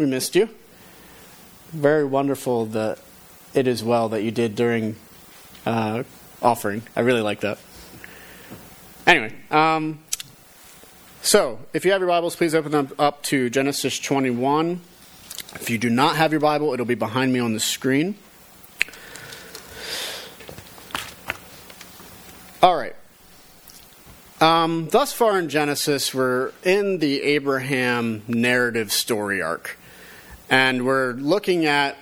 we missed you. Very wonderful that it is well that you did during uh, offering. I really like that. Anyway, um, so if you have your Bibles, please open them up to Genesis 21. If you do not have your Bible, it'll be behind me on the screen. All right. Um, thus far in Genesis, we're in the Abraham narrative story arc. And we're looking at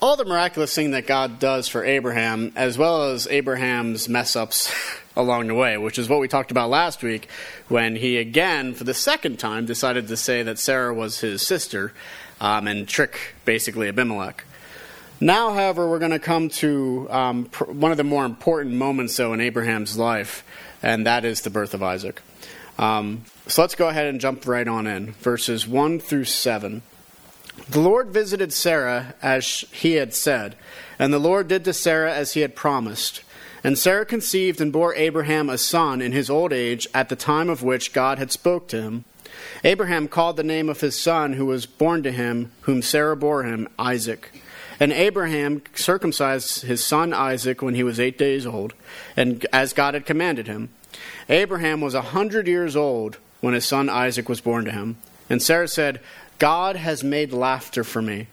all the miraculous thing that God does for Abraham, as well as Abraham's mess ups along the way, which is what we talked about last week when he again, for the second time, decided to say that Sarah was his sister um, and trick basically Abimelech. Now, however, we're going to come to um, pr- one of the more important moments, though, in Abraham's life, and that is the birth of Isaac. Um, so let's go ahead and jump right on in. Verses 1 through 7. The Lord visited Sarah as he had said, and the Lord did to Sarah as he had promised. And Sarah conceived and bore Abraham a son in his old age at the time of which God had spoke to him. Abraham called the name of his son who was born to him, whom Sarah bore him, Isaac. And Abraham circumcised his son Isaac when he was eight days old, and as God had commanded him. Abraham was a hundred years old when his son Isaac was born to him. And Sarah said, God has made laughter for me.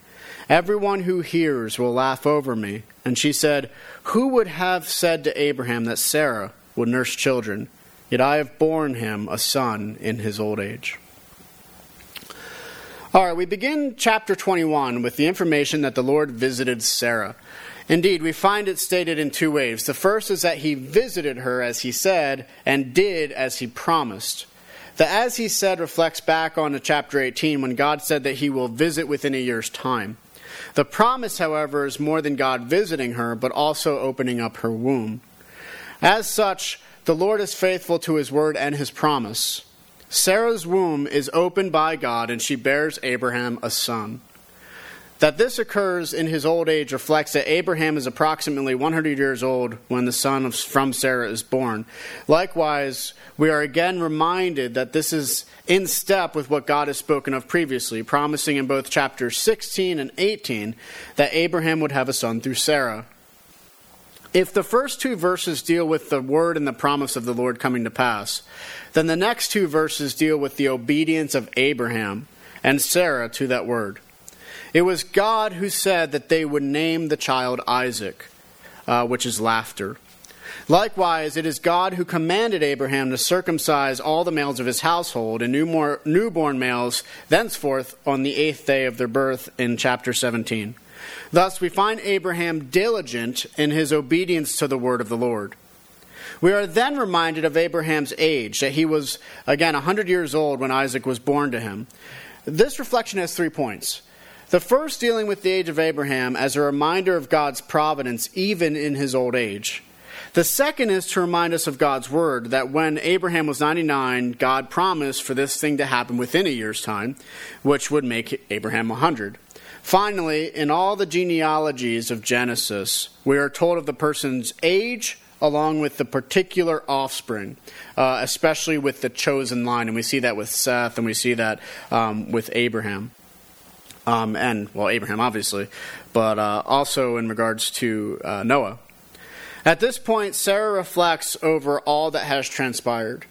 Everyone who hears will laugh over me. And she said, Who would have said to Abraham that Sarah would nurse children? Yet I have borne him a son in his old age. All right, we begin chapter 21 with the information that the Lord visited Sarah. Indeed, we find it stated in two ways. The first is that he visited her as he said, and did as he promised. The as he said reflects back on to chapter 18 when God said that he will visit within a year's time. The promise, however, is more than God visiting her, but also opening up her womb. As such, the Lord is faithful to his word and his promise. Sarah's womb is opened by God, and she bears Abraham a son. That this occurs in his old age reflects that Abraham is approximately 100 years old when the son from Sarah is born. Likewise, we are again reminded that this is in step with what God has spoken of previously, promising in both chapters 16 and 18 that Abraham would have a son through Sarah. If the first two verses deal with the word and the promise of the Lord coming to pass, then the next two verses deal with the obedience of Abraham and Sarah to that word. It was God who said that they would name the child Isaac, uh, which is laughter. Likewise, it is God who commanded Abraham to circumcise all the males of his household and newborn males thenceforth on the eighth day of their birth in chapter 17. Thus, we find Abraham diligent in his obedience to the word of the Lord. We are then reminded of Abraham's age, that he was, again, 100 years old when Isaac was born to him. This reflection has three points. The first dealing with the age of Abraham as a reminder of God's providence even in his old age. The second is to remind us of God's word that when Abraham was 99, God promised for this thing to happen within a year's time, which would make Abraham 100. Finally, in all the genealogies of Genesis, we are told of the person's age along with the particular offspring, uh, especially with the chosen line. And we see that with Seth and we see that um, with Abraham. Um, and, well, Abraham, obviously, but uh, also in regards to uh, Noah. At this point, Sarah reflects over all that has transpired.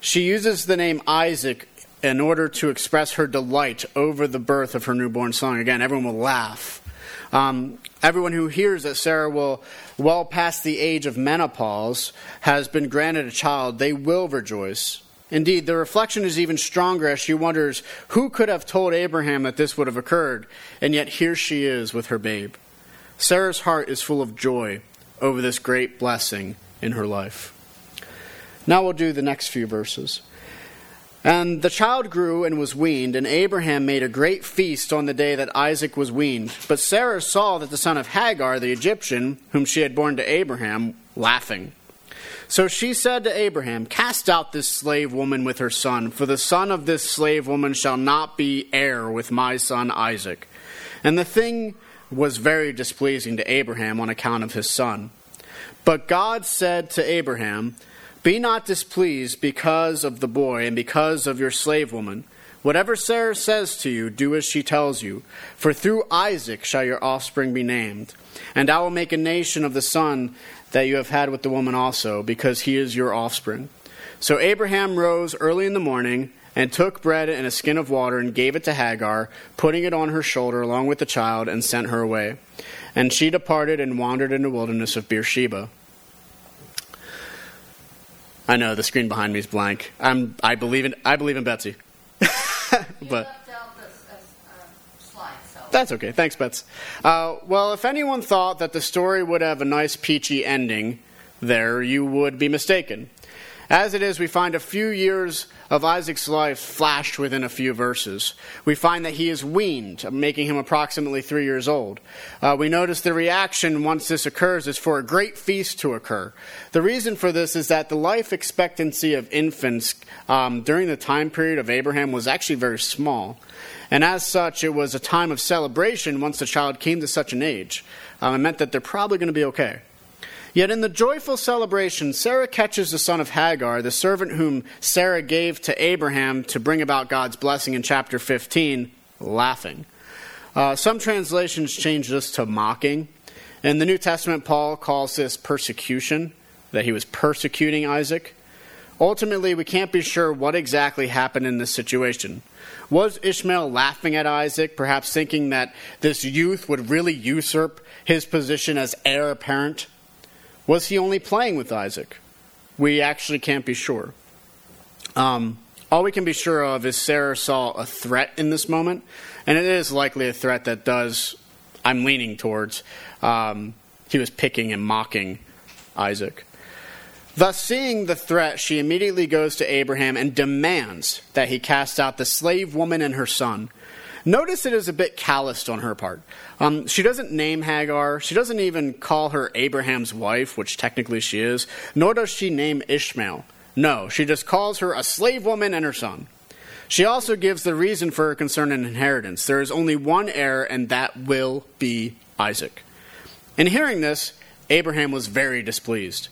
She uses the name Isaac in order to express her delight over the birth of her newborn son. Again, everyone will laugh. Um, everyone who hears that Sarah will, well past the age of menopause, has been granted a child, they will rejoice. Indeed, the reflection is even stronger as she wonders who could have told Abraham that this would have occurred, and yet here she is with her babe. Sarah's heart is full of joy over this great blessing in her life. Now we'll do the next few verses. And the child grew and was weaned, and Abraham made a great feast on the day that Isaac was weaned. But Sarah saw that the son of Hagar, the Egyptian, whom she had borne to Abraham, laughing. So she said to Abraham, Cast out this slave woman with her son, for the son of this slave woman shall not be heir with my son Isaac. And the thing was very displeasing to Abraham on account of his son. But God said to Abraham, Be not displeased because of the boy and because of your slave woman, Whatever Sarah says to you, do as she tells you. For through Isaac shall your offspring be named. And I will make a nation of the son that you have had with the woman also, because he is your offspring. So Abraham rose early in the morning and took bread and a skin of water and gave it to Hagar, putting it on her shoulder along with the child, and sent her away. And she departed and wandered in the wilderness of Beersheba. I know the screen behind me is blank. I'm, I believe in I believe in Betsy. but that's okay. Thanks, Bets. Uh, well, if anyone thought that the story would have a nice peachy ending there, you would be mistaken. As it is, we find a few years of Isaac's life flashed within a few verses. We find that he is weaned, making him approximately three years old. Uh, we notice the reaction once this occurs is for a great feast to occur. The reason for this is that the life expectancy of infants um, during the time period of Abraham was actually very small. And as such, it was a time of celebration once the child came to such an age. Um, it meant that they're probably going to be okay. Yet in the joyful celebration, Sarah catches the son of Hagar, the servant whom Sarah gave to Abraham to bring about God's blessing in chapter 15, laughing. Uh, some translations change this to mocking. In the New Testament, Paul calls this persecution, that he was persecuting Isaac. Ultimately, we can't be sure what exactly happened in this situation. Was Ishmael laughing at Isaac, perhaps thinking that this youth would really usurp his position as heir apparent? Was he only playing with Isaac? We actually can't be sure. Um, all we can be sure of is Sarah saw a threat in this moment, and it is likely a threat that does, I'm leaning towards, um, he was picking and mocking Isaac. Thus, seeing the threat, she immediately goes to Abraham and demands that he cast out the slave woman and her son. Notice it is a bit calloused on her part. Um, she doesn't name Hagar. She doesn't even call her Abraham's wife, which technically she is, nor does she name Ishmael. No, she just calls her a slave woman and her son. She also gives the reason for her concern in inheritance. There is only one heir, and that will be Isaac. In hearing this, Abraham was very displeased.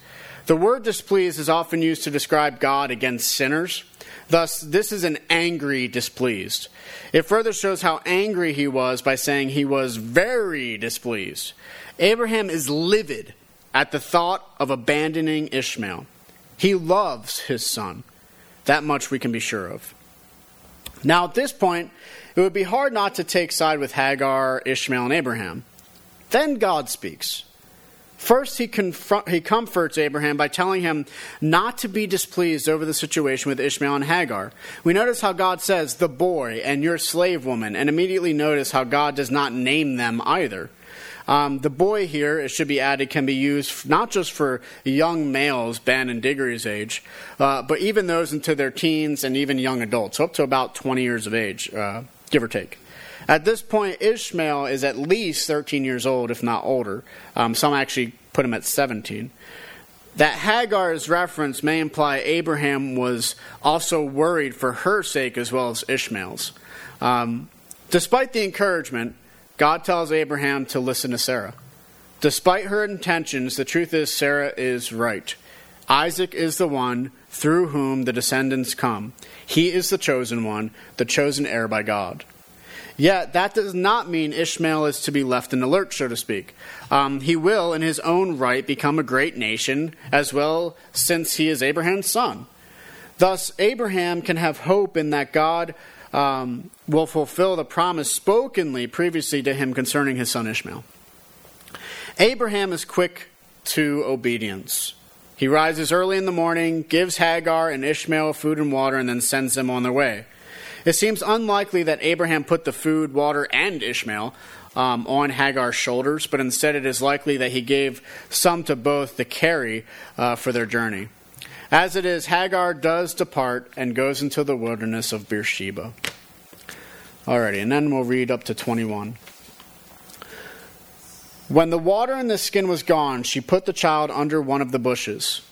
The word displeased is often used to describe God against sinners. Thus, this is an angry displeased. It further shows how angry he was by saying he was very displeased. Abraham is livid at the thought of abandoning Ishmael. He loves his son. That much we can be sure of. Now, at this point, it would be hard not to take side with Hagar, Ishmael, and Abraham. Then God speaks. First, he, confront, he comforts Abraham by telling him not to be displeased over the situation with Ishmael and Hagar. We notice how God says, the boy and your slave woman, and immediately notice how God does not name them either. Um, the boy here, it should be added, can be used not just for young males, Ben and Diggory's age, uh, but even those into their teens and even young adults, up to about 20 years of age, uh, give or take. At this point, Ishmael is at least 13 years old, if not older. Um, some actually put him at 17. That Hagar's reference may imply Abraham was also worried for her sake as well as Ishmael's. Um, despite the encouragement, God tells Abraham to listen to Sarah. Despite her intentions, the truth is Sarah is right. Isaac is the one through whom the descendants come. He is the chosen one, the chosen heir by God. Yet, that does not mean Ishmael is to be left in the lurch, so to speak. Um, he will, in his own right, become a great nation, as well, since he is Abraham's son. Thus, Abraham can have hope in that God um, will fulfill the promise spokenly previously to him concerning his son Ishmael. Abraham is quick to obedience. He rises early in the morning, gives Hagar and Ishmael food and water, and then sends them on their way. It seems unlikely that Abraham put the food, water, and Ishmael um, on Hagar's shoulders, but instead it is likely that he gave some to both to carry uh, for their journey. As it is, Hagar does depart and goes into the wilderness of Beersheba. Alrighty, and then we'll read up to 21. When the water in the skin was gone, she put the child under one of the bushes.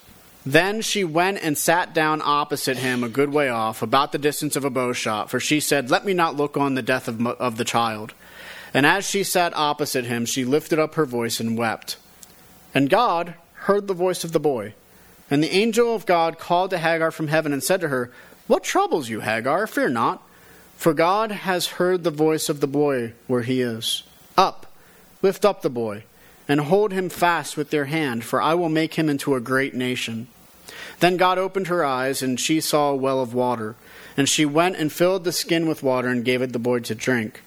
Then she went and sat down opposite him a good way off, about the distance of a bow shot, for she said, Let me not look on the death of, of the child. And as she sat opposite him, she lifted up her voice and wept. And God heard the voice of the boy. And the angel of God called to Hagar from heaven and said to her, What troubles you, Hagar? Fear not, For God has heard the voice of the boy where he is. Up, lift up the boy, and hold him fast with their hand, for I will make him into a great nation. Then God opened her eyes, and she saw a well of water. And she went and filled the skin with water and gave it the boy to drink.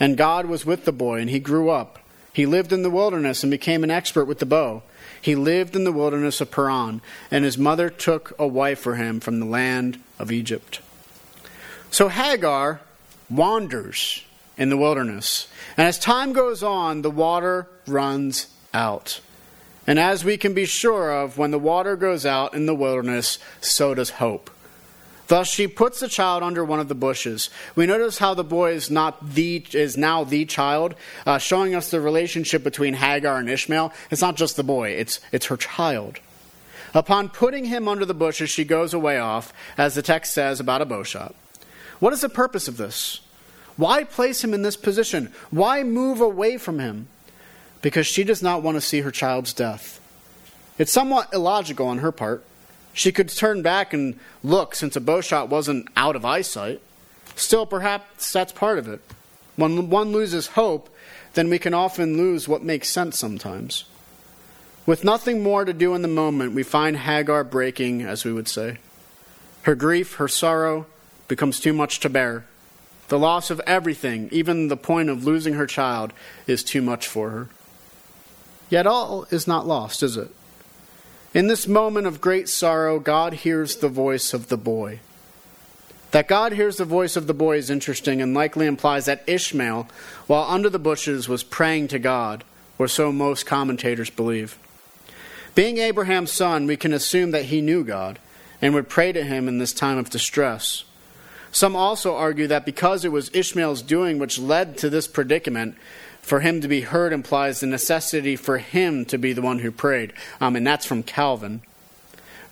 And God was with the boy, and he grew up. He lived in the wilderness and became an expert with the bow. He lived in the wilderness of Paran, and his mother took a wife for him from the land of Egypt. So Hagar wanders in the wilderness. And as time goes on, the water runs out. And as we can be sure of, when the water goes out in the wilderness, so does hope. Thus she puts the child under one of the bushes. We notice how the boy is not the is now the child, uh, showing us the relationship between Hagar and Ishmael. It's not just the boy; it's it's her child. Upon putting him under the bushes, she goes away off, as the text says about a bow shot. What is the purpose of this? Why place him in this position? Why move away from him? Because she does not want to see her child's death. It's somewhat illogical on her part. She could turn back and look since a bow shot wasn't out of eyesight. Still, perhaps that's part of it. When one loses hope, then we can often lose what makes sense sometimes. With nothing more to do in the moment, we find Hagar breaking, as we would say. Her grief, her sorrow, becomes too much to bear. The loss of everything, even the point of losing her child, is too much for her. Yet all is not lost, is it? In this moment of great sorrow, God hears the voice of the boy. That God hears the voice of the boy is interesting and likely implies that Ishmael, while under the bushes, was praying to God, or so most commentators believe. Being Abraham's son, we can assume that he knew God and would pray to him in this time of distress. Some also argue that because it was Ishmael's doing which led to this predicament, for him to be heard implies the necessity for him to be the one who prayed. Um, and that's from Calvin.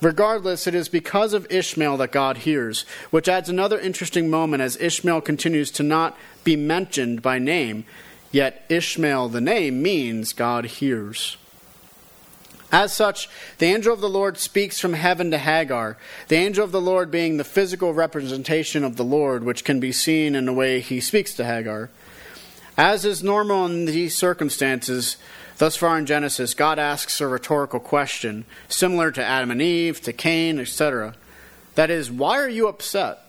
Regardless, it is because of Ishmael that God hears, which adds another interesting moment as Ishmael continues to not be mentioned by name, yet Ishmael, the name, means God hears. As such, the angel of the Lord speaks from heaven to Hagar, the angel of the Lord being the physical representation of the Lord, which can be seen in the way he speaks to Hagar. As is normal in these circumstances, thus far in Genesis, God asks a rhetorical question, similar to Adam and Eve, to Cain, etc. That is, why are you upset?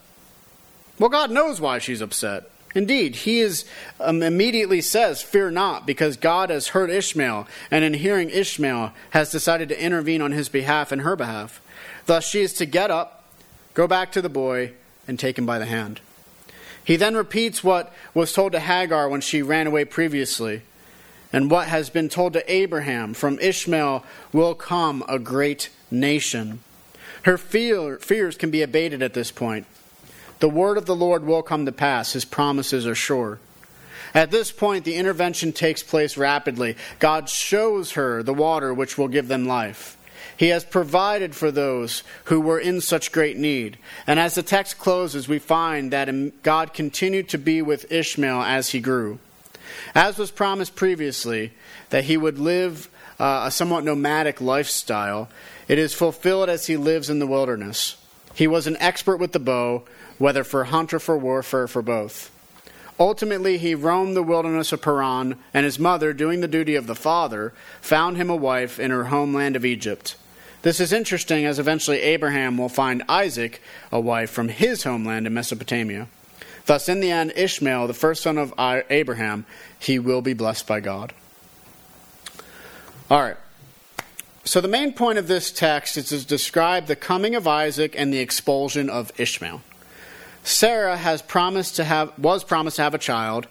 Well, God knows why she's upset. Indeed, he is um, immediately says, "Fear not, because God has heard Ishmael, and in hearing Ishmael has decided to intervene on his behalf and her behalf. Thus, she is to get up, go back to the boy, and take him by the hand." He then repeats what was told to Hagar when she ran away previously, and what has been told to Abraham: "From Ishmael will come a great nation." Her fear, fears can be abated at this point. The word of the Lord will come to pass, his promises are sure. At this point, the intervention takes place rapidly. God shows her the water which will give them life. He has provided for those who were in such great need. And as the text closes, we find that God continued to be with Ishmael as he grew. As was promised previously, that he would live uh, a somewhat nomadic lifestyle, it is fulfilled as he lives in the wilderness. He was an expert with the bow, whether for hunt or for warfare, for both. Ultimately, he roamed the wilderness of Paran, and his mother, doing the duty of the father, found him a wife in her homeland of Egypt. This is interesting as eventually Abraham will find Isaac a wife from his homeland in Mesopotamia. Thus, in the end, Ishmael, the first son of Abraham, he will be blessed by God. All right. So, the main point of this text is to describe the coming of Isaac and the expulsion of Ishmael. Sarah has promised to have was promised to have a child,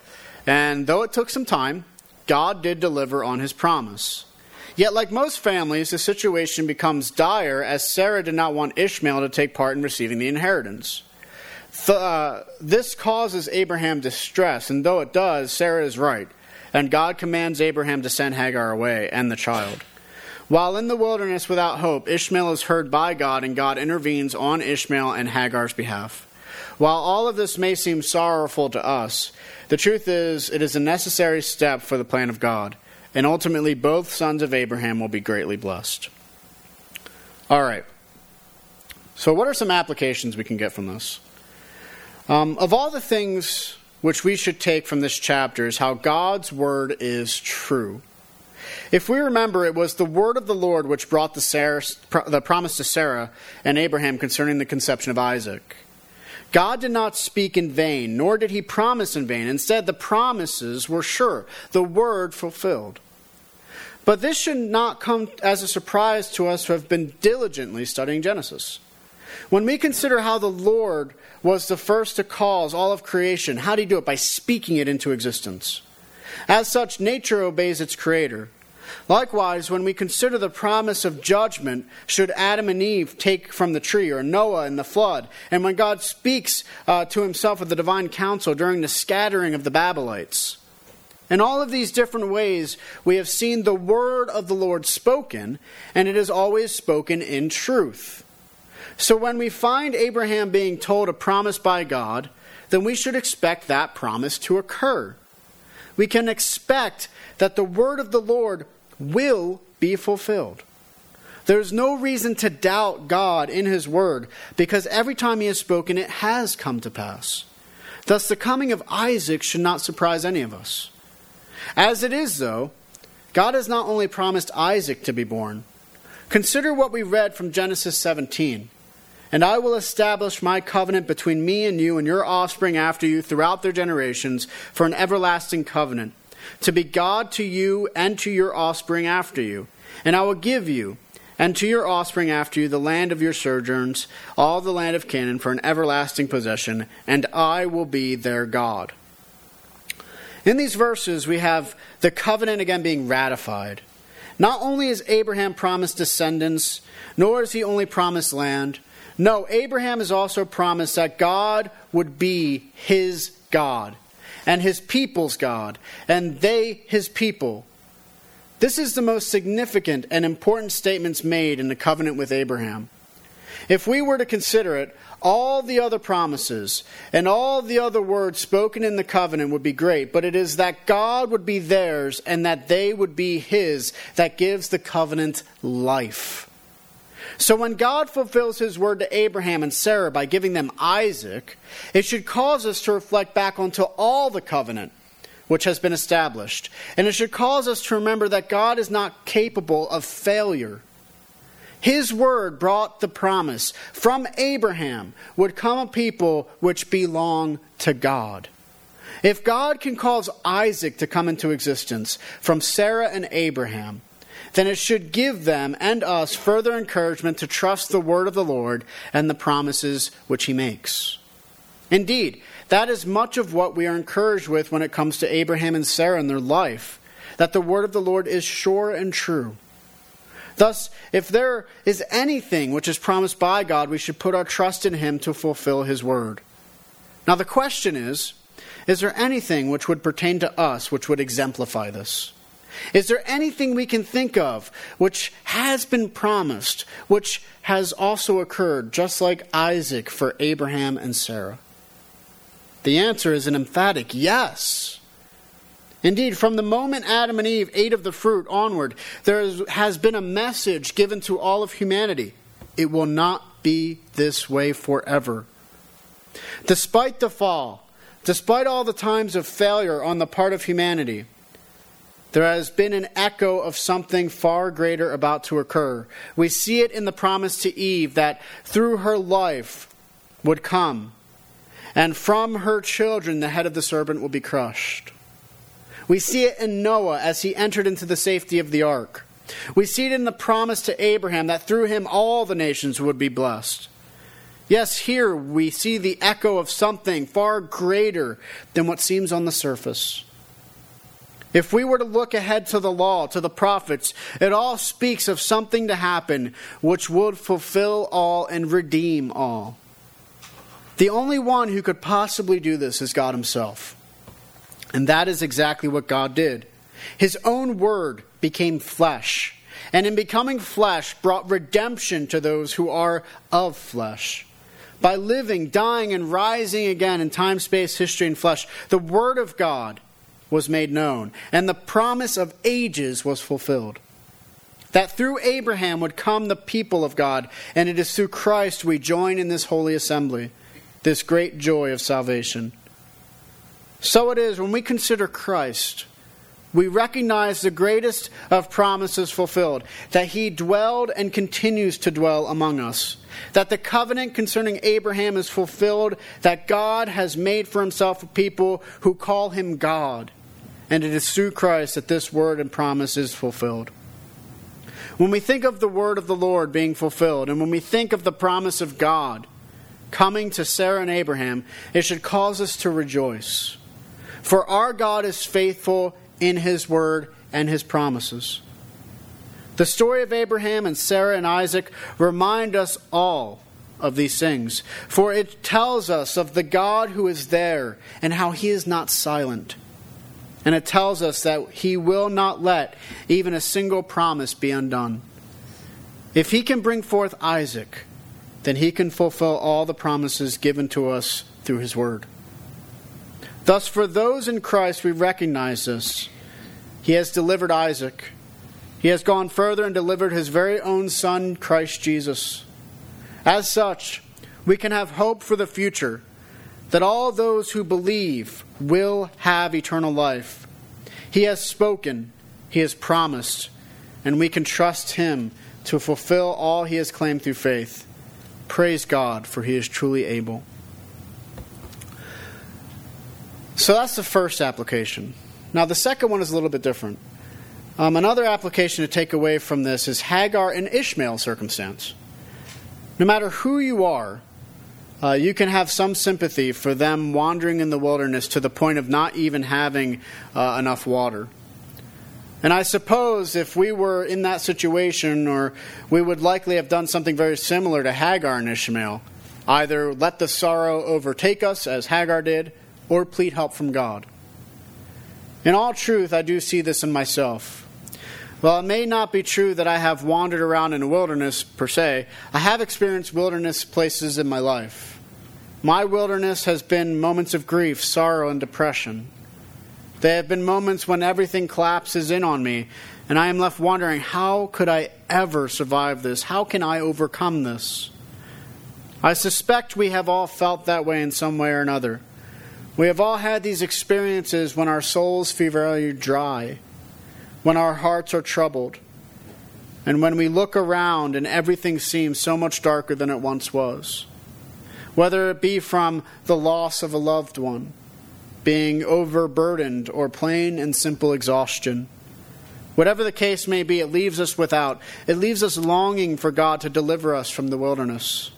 and though it took some time, God did deliver on his promise. Yet, like most families, the situation becomes dire as Sarah did not want Ishmael to take part in receiving the inheritance. The, uh, this causes Abraham distress, and though it does, Sarah is right, and God commands Abraham to send Hagar away and the child. While in the wilderness without hope, Ishmael is heard by God, and God intervenes on Ishmael and Hagar's behalf. While all of this may seem sorrowful to us, the truth is it is a necessary step for the plan of God, and ultimately both sons of Abraham will be greatly blessed. All right. So, what are some applications we can get from this? Um, of all the things which we should take from this chapter is how God's word is true. If we remember, it was the word of the Lord which brought the, Sarah, the promise to Sarah and Abraham concerning the conception of Isaac. God did not speak in vain, nor did he promise in vain. Instead, the promises were sure, the word fulfilled. But this should not come as a surprise to us who have been diligently studying Genesis. When we consider how the Lord was the first to cause all of creation, how did he do it? By speaking it into existence. As such, nature obeys its creator. Likewise, when we consider the promise of judgment, should Adam and Eve take from the tree, or Noah in the flood, and when God speaks uh, to himself with the divine council during the scattering of the Babylonites. In all of these different ways, we have seen the word of the Lord spoken, and it is always spoken in truth. So when we find Abraham being told a promise by God, then we should expect that promise to occur. We can expect that the word of the Lord will be fulfilled. There's no reason to doubt God in His Word because every time He has spoken, it has come to pass. Thus, the coming of Isaac should not surprise any of us. As it is, though, God has not only promised Isaac to be born. Consider what we read from Genesis 17. And I will establish my covenant between me and you and your offspring after you throughout their generations for an everlasting covenant to be God to you and to your offspring after you. And I will give you and to your offspring after you the land of your sojourns, all the land of Canaan, for an everlasting possession, and I will be their God. In these verses, we have the covenant again being ratified. Not only is Abraham promised descendants, nor is he only promised land. No, Abraham is also promised that God would be his God and his people's God, and they his people. This is the most significant and important statements made in the covenant with Abraham. If we were to consider it, all the other promises and all the other words spoken in the covenant would be great, but it is that God would be theirs and that they would be His that gives the covenant life. So when God fulfills his word to Abraham and Sarah by giving them Isaac, it should cause us to reflect back onto all the covenant which has been established. And it should cause us to remember that God is not capable of failure. His word brought the promise from Abraham would come a people which belong to God. If God can cause Isaac to come into existence from Sarah and Abraham, then it should give them and us further encouragement to trust the word of the Lord and the promises which he makes. Indeed, that is much of what we are encouraged with when it comes to Abraham and Sarah in their life, that the word of the Lord is sure and true. Thus, if there is anything which is promised by God, we should put our trust in him to fulfill his word. Now, the question is is there anything which would pertain to us which would exemplify this? Is there anything we can think of which has been promised, which has also occurred, just like Isaac for Abraham and Sarah? The answer is an emphatic yes. Indeed, from the moment Adam and Eve ate of the fruit onward, there has been a message given to all of humanity. It will not be this way forever. Despite the fall, despite all the times of failure on the part of humanity, there has been an echo of something far greater about to occur. We see it in the promise to Eve that through her life would come, and from her children the head of the serpent will be crushed. We see it in Noah as he entered into the safety of the ark. We see it in the promise to Abraham that through him all the nations would be blessed. Yes, here we see the echo of something far greater than what seems on the surface. If we were to look ahead to the law, to the prophets, it all speaks of something to happen which would fulfill all and redeem all. The only one who could possibly do this is God Himself. And that is exactly what God did. His own word became flesh, and in becoming flesh, brought redemption to those who are of flesh. By living, dying, and rising again in time, space, history, and flesh, the Word of God was made known, and the promise of ages was fulfilled. That through Abraham would come the people of God, and it is through Christ we join in this holy assembly. this great joy of salvation. So it is when we consider Christ, we recognize the greatest of promises fulfilled that he dwelled and continues to dwell among us, that the covenant concerning Abraham is fulfilled, that God has made for himself a people who call him God, and it is through Christ that this word and promise is fulfilled. When we think of the word of the Lord being fulfilled, and when we think of the promise of God coming to Sarah and Abraham, it should cause us to rejoice. For our God is faithful in his word and his promises. The story of Abraham and Sarah and Isaac remind us all of these things, for it tells us of the God who is there and how he is not silent. And it tells us that he will not let even a single promise be undone. If he can bring forth Isaac, then he can fulfill all the promises given to us through his word. Thus, for those in Christ, we recognize this. He has delivered Isaac. He has gone further and delivered his very own son, Christ Jesus. As such, we can have hope for the future that all those who believe will have eternal life. He has spoken, he has promised, and we can trust him to fulfill all he has claimed through faith. Praise God, for he is truly able. So that's the first application. Now, the second one is a little bit different. Um, another application to take away from this is Hagar and Ishmael circumstance. No matter who you are, uh, you can have some sympathy for them wandering in the wilderness to the point of not even having uh, enough water. And I suppose if we were in that situation, or we would likely have done something very similar to Hagar and Ishmael, either let the sorrow overtake us, as Hagar did, or plead help from God. In all truth, I do see this in myself. While it may not be true that I have wandered around in a wilderness per se, I have experienced wilderness places in my life. My wilderness has been moments of grief, sorrow, and depression. They have been moments when everything collapses in on me, and I am left wondering how could I ever survive this? How can I overcome this? I suspect we have all felt that way in some way or another. We have all had these experiences when our souls feel very dry, when our hearts are troubled, and when we look around and everything seems so much darker than it once was. Whether it be from the loss of a loved one, being overburdened, or plain and simple exhaustion. Whatever the case may be, it leaves us without. It leaves us longing for God to deliver us from the wilderness.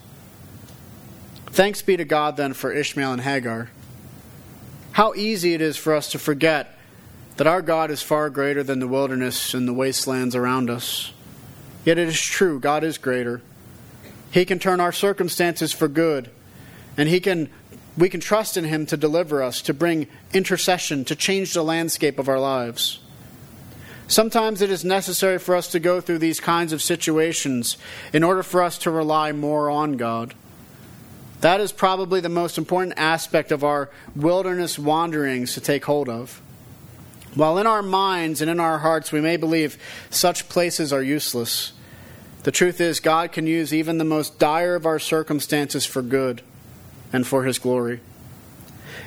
Thanks be to God then for Ishmael and Hagar. How easy it is for us to forget that our God is far greater than the wilderness and the wastelands around us. Yet it is true, God is greater. He can turn our circumstances for good, and he can we can trust in him to deliver us, to bring intercession, to change the landscape of our lives. Sometimes it is necessary for us to go through these kinds of situations in order for us to rely more on God. That is probably the most important aspect of our wilderness wanderings to take hold of. While in our minds and in our hearts we may believe such places are useless, the truth is God can use even the most dire of our circumstances for good and for His glory.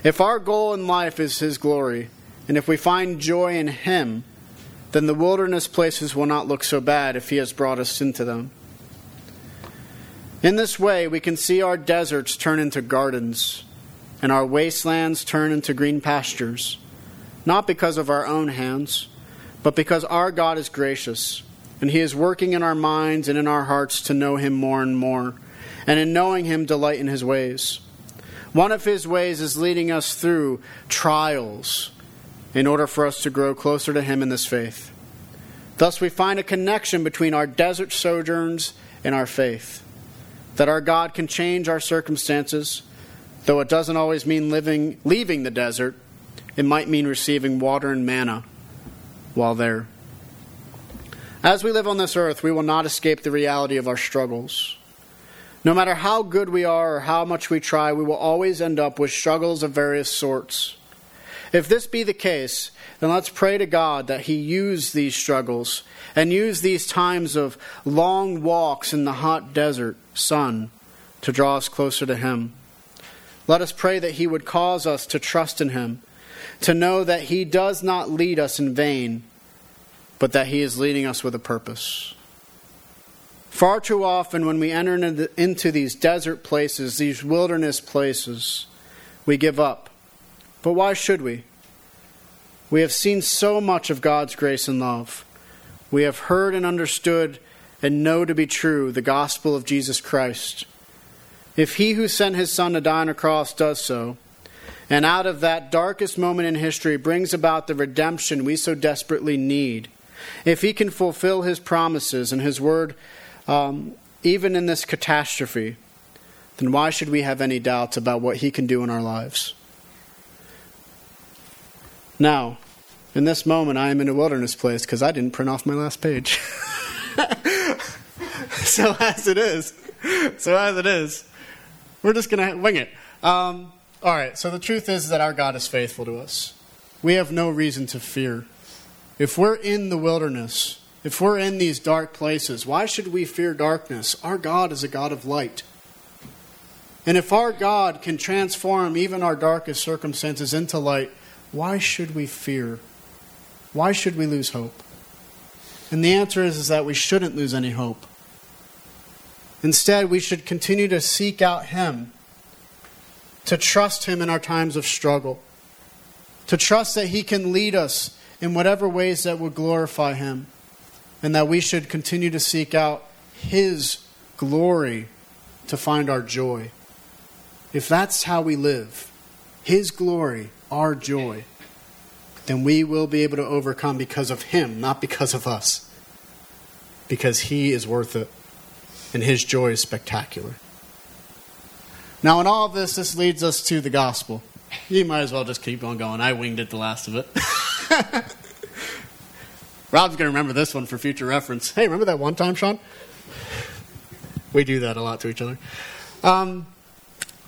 If our goal in life is His glory, and if we find joy in Him, then the wilderness places will not look so bad if He has brought us into them. In this way, we can see our deserts turn into gardens and our wastelands turn into green pastures, not because of our own hands, but because our God is gracious and He is working in our minds and in our hearts to know Him more and more, and in knowing Him, delight in His ways. One of His ways is leading us through trials in order for us to grow closer to Him in this faith. Thus, we find a connection between our desert sojourns and our faith that our God can change our circumstances, though it doesn't always mean living, leaving the desert. It might mean receiving water and manna while there. As we live on this earth, we will not escape the reality of our struggles. No matter how good we are or how much we try, we will always end up with struggles of various sorts. If this be the case, then let's pray to God that He use these struggles and use these times of long walks in the hot desert sun to draw us closer to Him. Let us pray that He would cause us to trust in Him, to know that He does not lead us in vain, but that He is leading us with a purpose. Far too often, when we enter into these desert places, these wilderness places, we give up. But why should we? We have seen so much of God's grace and love. We have heard and understood and know to be true the gospel of Jesus Christ. If he who sent his son to die on a cross does so, and out of that darkest moment in history brings about the redemption we so desperately need, if he can fulfill his promises and his word um, even in this catastrophe, then why should we have any doubts about what he can do in our lives? Now, in this moment, I am in a wilderness place because I didn't print off my last page. so, as it is, so as it is, we're just going to wing it. Um, all right, so the truth is that our God is faithful to us. We have no reason to fear. If we're in the wilderness, if we're in these dark places, why should we fear darkness? Our God is a God of light. And if our God can transform even our darkest circumstances into light, why should we fear? Why should we lose hope? And the answer is, is that we shouldn't lose any hope. Instead, we should continue to seek out Him, to trust Him in our times of struggle, to trust that He can lead us in whatever ways that would glorify Him, and that we should continue to seek out His glory to find our joy. If that's how we live, His glory, our joy, then we will be able to overcome because of Him, not because of us. Because He is worth it, and His joy is spectacular. Now, in all of this, this leads us to the gospel. You might as well just keep on going. I winged it the last of it. Rob's going to remember this one for future reference. Hey, remember that one time, Sean? We do that a lot to each other. Um,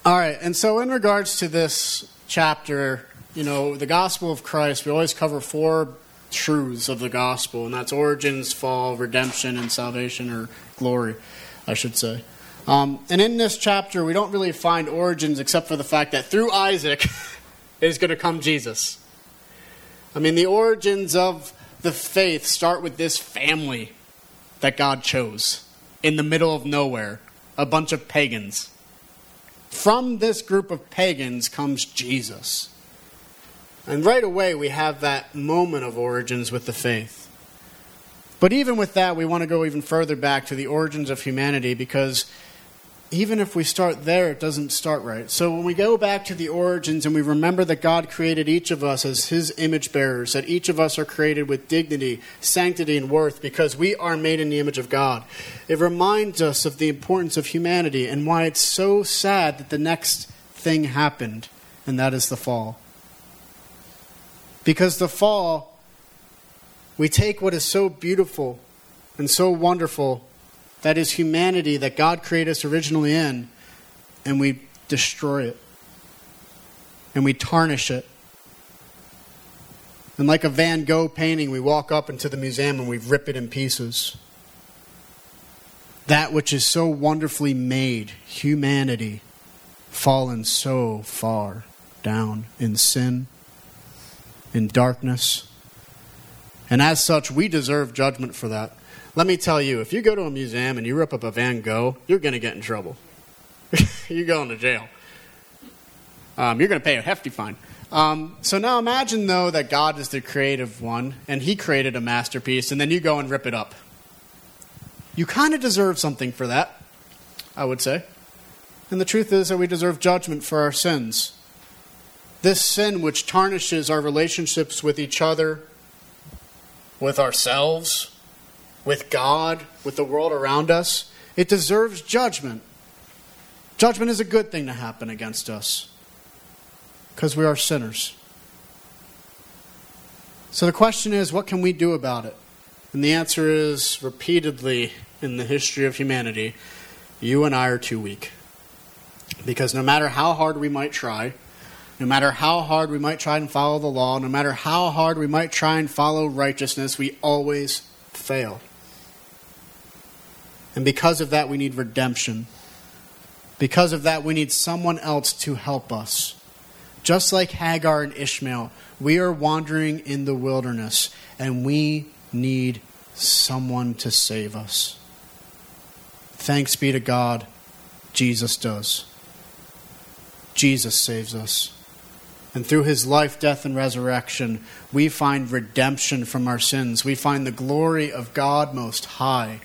all right, and so in regards to this chapter, you know, the gospel of Christ, we always cover four truths of the gospel, and that's origins, fall, redemption, and salvation, or glory, I should say. Um, and in this chapter, we don't really find origins except for the fact that through Isaac is going to come Jesus. I mean, the origins of the faith start with this family that God chose in the middle of nowhere, a bunch of pagans. From this group of pagans comes Jesus. And right away, we have that moment of origins with the faith. But even with that, we want to go even further back to the origins of humanity because even if we start there, it doesn't start right. So when we go back to the origins and we remember that God created each of us as His image bearers, that each of us are created with dignity, sanctity, and worth because we are made in the image of God, it reminds us of the importance of humanity and why it's so sad that the next thing happened, and that is the fall. Because the fall, we take what is so beautiful and so wonderful, that is humanity that God created us originally in, and we destroy it. And we tarnish it. And like a Van Gogh painting, we walk up into the museum and we rip it in pieces. That which is so wonderfully made, humanity, fallen so far down in sin in darkness. And as such, we deserve judgment for that. Let me tell you, if you go to a museum and you rip up a Van Gogh, you're going to get in trouble. you're going to jail. Um, you're going to pay a hefty fine. Um, so now imagine, though, that God is the creative one and He created a masterpiece, and then you go and rip it up. You kind of deserve something for that, I would say. And the truth is that we deserve judgment for our sins. This sin, which tarnishes our relationships with each other, with ourselves, with God, with the world around us, it deserves judgment. Judgment is a good thing to happen against us because we are sinners. So the question is, what can we do about it? And the answer is repeatedly in the history of humanity, you and I are too weak. Because no matter how hard we might try, no matter how hard we might try and follow the law, no matter how hard we might try and follow righteousness, we always fail. And because of that, we need redemption. Because of that, we need someone else to help us. Just like Hagar and Ishmael, we are wandering in the wilderness and we need someone to save us. Thanks be to God, Jesus does. Jesus saves us. And through his life, death, and resurrection, we find redemption from our sins. We find the glory of God Most High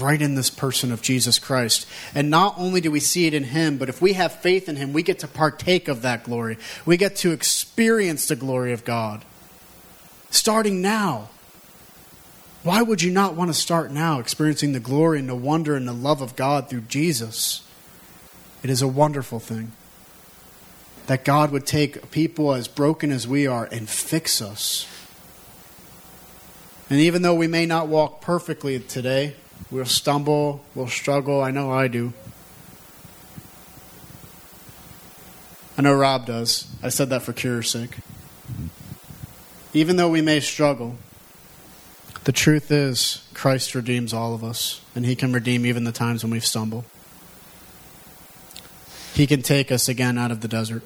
right in this person of Jesus Christ. And not only do we see it in him, but if we have faith in him, we get to partake of that glory. We get to experience the glory of God. Starting now. Why would you not want to start now experiencing the glory and the wonder and the love of God through Jesus? It is a wonderful thing that God would take people as broken as we are and fix us. And even though we may not walk perfectly today, we'll stumble, we'll struggle. I know I do. I know Rob does. I said that for cure's sake. Even though we may struggle, the truth is Christ redeems all of us, and He can redeem even the times when we stumble. He can take us again out of the desert.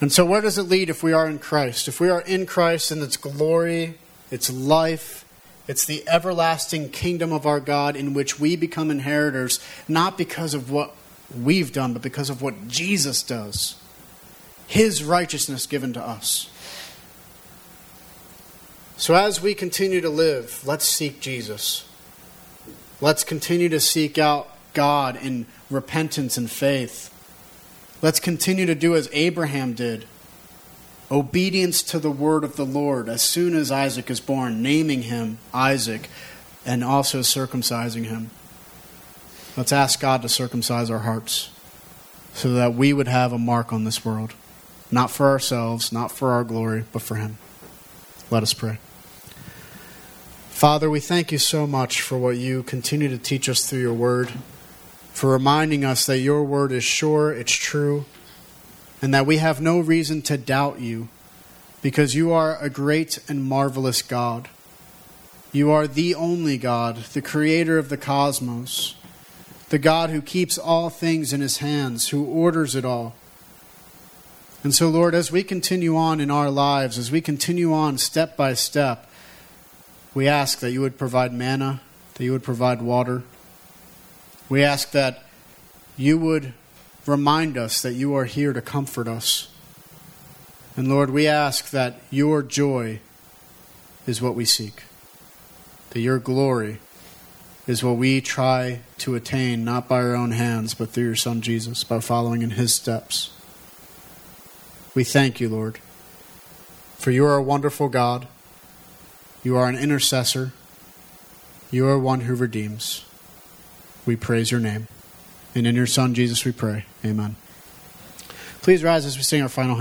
And so, where does it lead if we are in Christ? If we are in Christ and its glory, its life, it's the everlasting kingdom of our God in which we become inheritors, not because of what we've done, but because of what Jesus does. His righteousness given to us. So, as we continue to live, let's seek Jesus. Let's continue to seek out God in repentance and faith. Let's continue to do as Abraham did obedience to the word of the Lord as soon as Isaac is born, naming him Isaac and also circumcising him. Let's ask God to circumcise our hearts so that we would have a mark on this world, not for ourselves, not for our glory, but for Him. Let us pray. Father, we thank you so much for what you continue to teach us through your word for reminding us that your word is sure, it's true, and that we have no reason to doubt you because you are a great and marvelous God. You are the only God, the creator of the cosmos, the God who keeps all things in his hands, who orders it all. And so, Lord, as we continue on in our lives, as we continue on step by step, we ask that you would provide manna, that you would provide water we ask that you would remind us that you are here to comfort us. And Lord, we ask that your joy is what we seek, that your glory is what we try to attain, not by our own hands, but through your Son Jesus, by following in his steps. We thank you, Lord, for you are a wonderful God. You are an intercessor. You are one who redeems. We praise your name. And in your Son, Jesus, we pray. Amen. Please rise as we sing our final hymn.